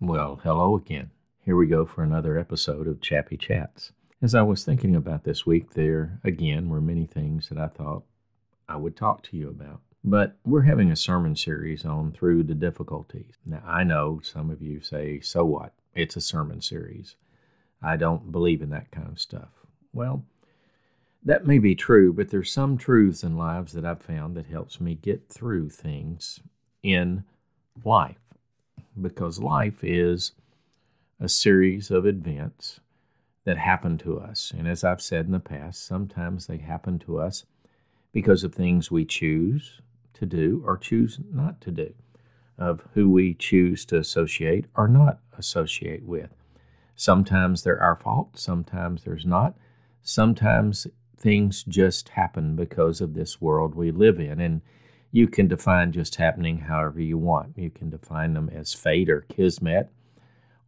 Well, hello again. Here we go for another episode of Chappy Chats. As I was thinking about this week, there again were many things that I thought I would talk to you about. But we're having a sermon series on Through the Difficulties. Now, I know some of you say, so what? It's a sermon series. I don't believe in that kind of stuff. Well, that may be true, but there's some truths in lives that I've found that helps me get through things in life because life is a series of events that happen to us. And as I've said in the past, sometimes they happen to us because of things we choose to do or choose not to do, of who we choose to associate or not associate with. Sometimes they're our fault, sometimes there's not. Sometimes things just happen because of this world we live in. And you can define just happening however you want. You can define them as fate or kismet,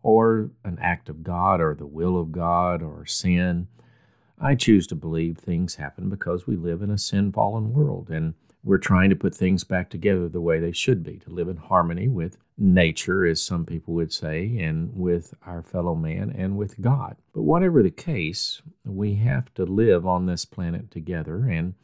or an act of God, or the will of God, or sin. I choose to believe things happen because we live in a sin fallen world and we're trying to put things back together the way they should be, to live in harmony with nature, as some people would say, and with our fellow man and with God. But whatever the case, we have to live on this planet together and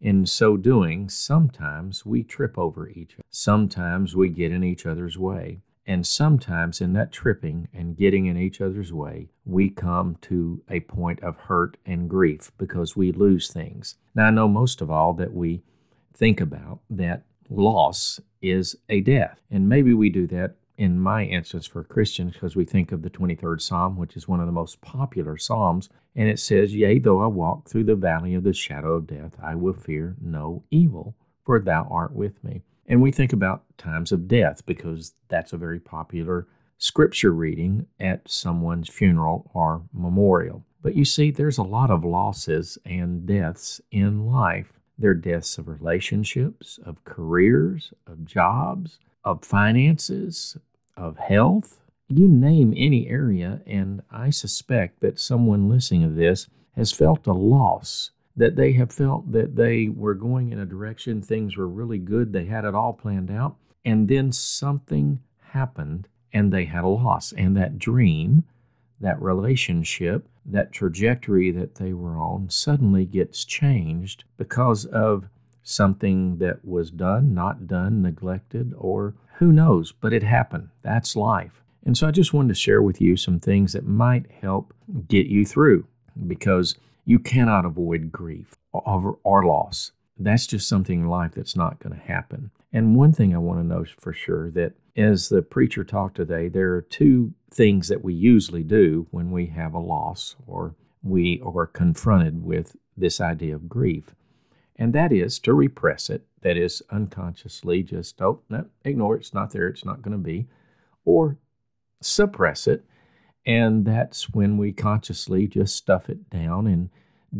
in so doing, sometimes we trip over each other. Sometimes we get in each other's way. And sometimes in that tripping and getting in each other's way, we come to a point of hurt and grief because we lose things. Now, I know most of all that we think about that loss is a death. And maybe we do that in my instance for Christians because we think of the 23rd Psalm, which is one of the most popular Psalms. And it says, Yea, though I walk through the valley of the shadow of death, I will fear no evil, for thou art with me. And we think about times of death because that's a very popular scripture reading at someone's funeral or memorial. But you see, there's a lot of losses and deaths in life. There are deaths of relationships, of careers, of jobs, of finances, of health, you name any area, and I suspect that someone listening to this has felt a loss, that they have felt that they were going in a direction, things were really good, they had it all planned out, and then something happened and they had a loss. And that dream, that relationship, that trajectory that they were on suddenly gets changed because of something that was done, not done, neglected, or who knows, but it happened. That's life. And so I just wanted to share with you some things that might help get you through because you cannot avoid grief or, or loss. That's just something in life that's not going to happen. And one thing I want to know for sure that as the preacher talked today, there are two things that we usually do when we have a loss or we are confronted with this idea of grief and that is to repress it. That is unconsciously just, oh, no, ignore it. It's not there. It's not going to be. Or suppress it. And that's when we consciously just stuff it down and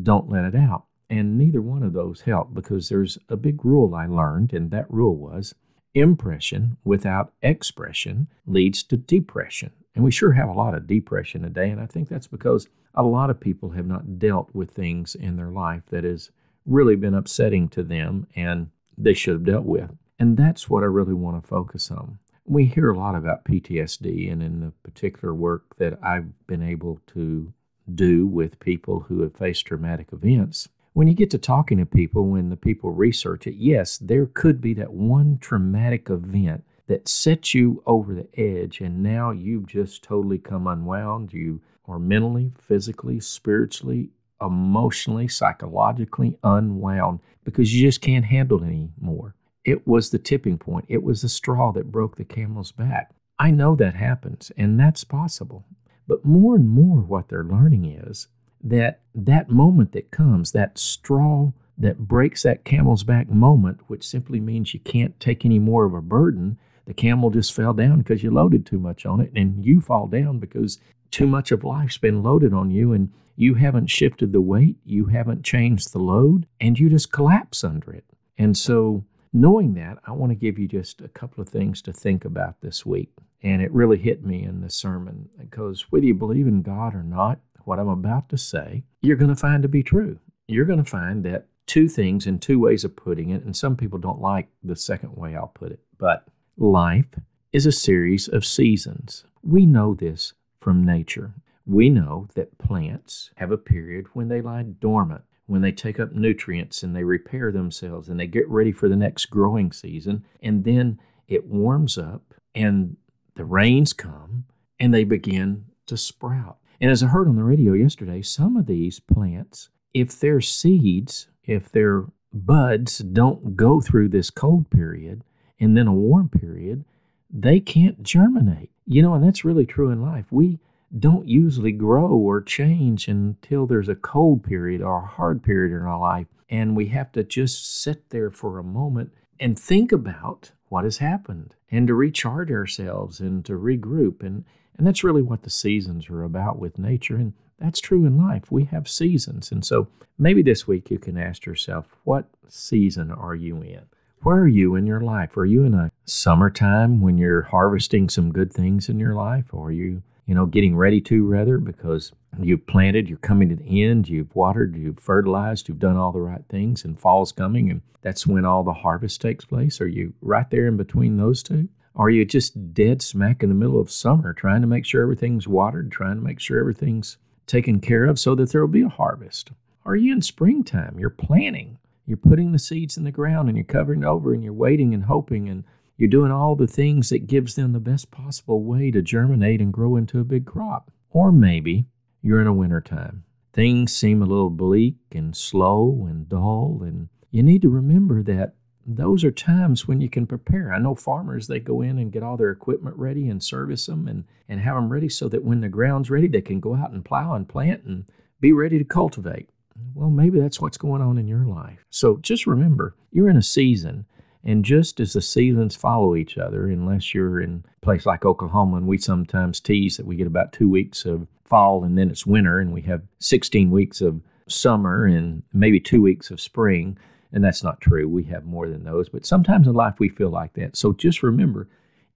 don't let it out. And neither one of those help because there's a big rule I learned, and that rule was impression without expression leads to depression. And we sure have a lot of depression today. And I think that's because a lot of people have not dealt with things in their life that is really been upsetting to them and they should have dealt with. And that's what I really want to focus on. We hear a lot about PTSD, and in the particular work that I've been able to do with people who have faced traumatic events, when you get to talking to people, when the people research it, yes, there could be that one traumatic event that sets you over the edge, and now you've just totally come unwound. You are mentally, physically, spiritually, emotionally, psychologically unwound because you just can't handle it anymore. It was the tipping point. It was the straw that broke the camel's back. I know that happens, and that's possible. But more and more, what they're learning is that that moment that comes, that straw that breaks that camel's back moment, which simply means you can't take any more of a burden, the camel just fell down because you loaded too much on it, and you fall down because too much of life's been loaded on you, and you haven't shifted the weight, you haven't changed the load, and you just collapse under it. And so, knowing that, I want to give you just a couple of things to think about this week. And it really hit me in the sermon because whether you believe in God or not, what I'm about to say, you're going to find to be true. You're going to find that two things and two ways of putting it, and some people don't like the second way I'll put it, but life is a series of seasons. We know this from nature. We know that plants have a period when they lie dormant, when they take up nutrients and they repair themselves and they get ready for the next growing season. And then it warms up and the rains come and they begin to sprout. And as I heard on the radio yesterday, some of these plants, if their seeds, if their buds don't go through this cold period and then a warm period, they can't germinate. You know, and that's really true in life. We don't usually grow or change until there's a cold period or a hard period in our life. And we have to just sit there for a moment and think about what has happened and to recharge ourselves and to regroup. And, and that's really what the seasons are about with nature. And that's true in life. We have seasons. And so maybe this week you can ask yourself, what season are you in? Where are you in your life? Are you in a summertime when you're harvesting some good things in your life? Or are you you know, getting ready to rather because you've planted, you're coming to the end, you've watered, you've fertilized, you've done all the right things, and fall's coming, and that's when all the harvest takes place. Are you right there in between those two? Are you just dead smack in the middle of summer trying to make sure everything's watered, trying to make sure everything's taken care of so that there will be a harvest? Are you in springtime? You're planting. You're putting the seeds in the ground and you're covering over and you're waiting and hoping and you're doing all the things that gives them the best possible way to germinate and grow into a big crop. Or maybe you're in a winter time. Things seem a little bleak and slow and dull, and you need to remember that those are times when you can prepare. I know farmers, they go in and get all their equipment ready and service them and, and have them ready so that when the ground's ready, they can go out and plow and plant and be ready to cultivate. Well, maybe that's what's going on in your life. So just remember, you're in a season and just as the seasons follow each other, unless you're in a place like Oklahoma, and we sometimes tease that we get about two weeks of fall and then it's winter, and we have 16 weeks of summer and maybe two weeks of spring. And that's not true. We have more than those. But sometimes in life we feel like that. So just remember,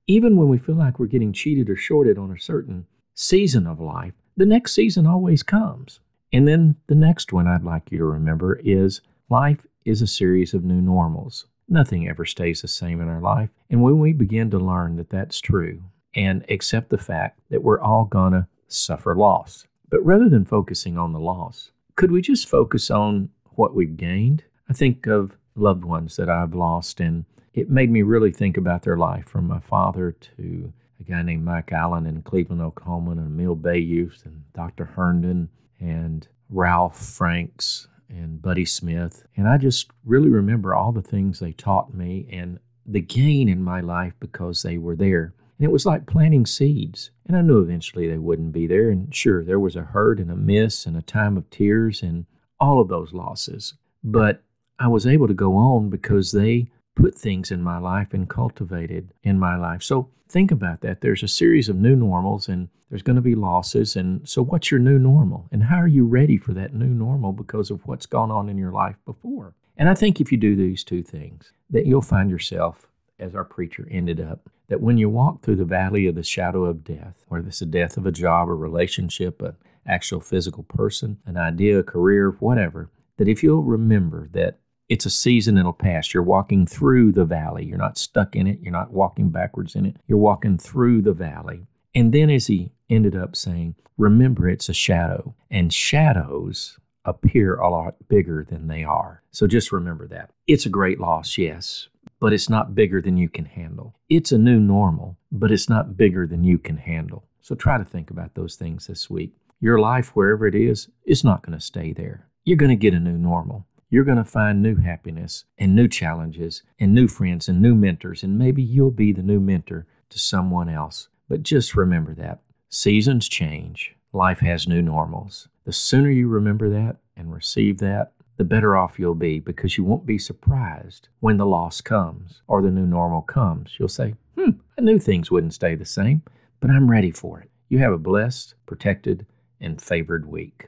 even when we feel like we're getting cheated or shorted on a certain season of life, the next season always comes. And then the next one I'd like you to remember is life is a series of new normals. Nothing ever stays the same in our life. And when we begin to learn that that's true and accept the fact that we're all going to suffer loss, but rather than focusing on the loss, could we just focus on what we've gained? I think of loved ones that I've lost, and it made me really think about their life from my father to a guy named Mike Allen in Cleveland, Oklahoma, and Emil Bayouth, and Dr. Herndon, and Ralph Franks, and Buddy Smith. And I just really remember all the things they taught me and the gain in my life because they were there. And it was like planting seeds. And I knew eventually they wouldn't be there. And sure, there was a hurt and a miss and a time of tears and all of those losses. But I was able to go on because they put things in my life and cultivated in my life. So think about that. There's a series of new normals and there's going to be losses. And so, what's your new normal? And how are you ready for that new normal because of what's gone on in your life before? And I think if you do these two things, that you'll find yourself, as our preacher ended up, that when you walk through the valley of the shadow of death, whether it's the death of a job, a relationship, an actual physical person, an idea, a career, whatever, that if you'll remember that it's a season that'll pass. You're walking through the valley. You're not stuck in it. You're not walking backwards in it. You're walking through the valley. And then, as he ended up saying, remember it's a shadow, and shadows appear a lot bigger than they are. So just remember that. It's a great loss, yes, but it's not bigger than you can handle. It's a new normal, but it's not bigger than you can handle. So try to think about those things this week. Your life, wherever it is, is not going to stay there. You're going to get a new normal you're going to find new happiness and new challenges and new friends and new mentors, and maybe you'll be the new mentor to someone else. But just remember that seasons change, life has new normals. The sooner you remember that and receive that, the better off you'll be because you won't be surprised when the loss comes or the new normal comes. You'll say, hmm, I knew things wouldn't stay the same, but I'm ready for it. You have a blessed, protected, and favored week.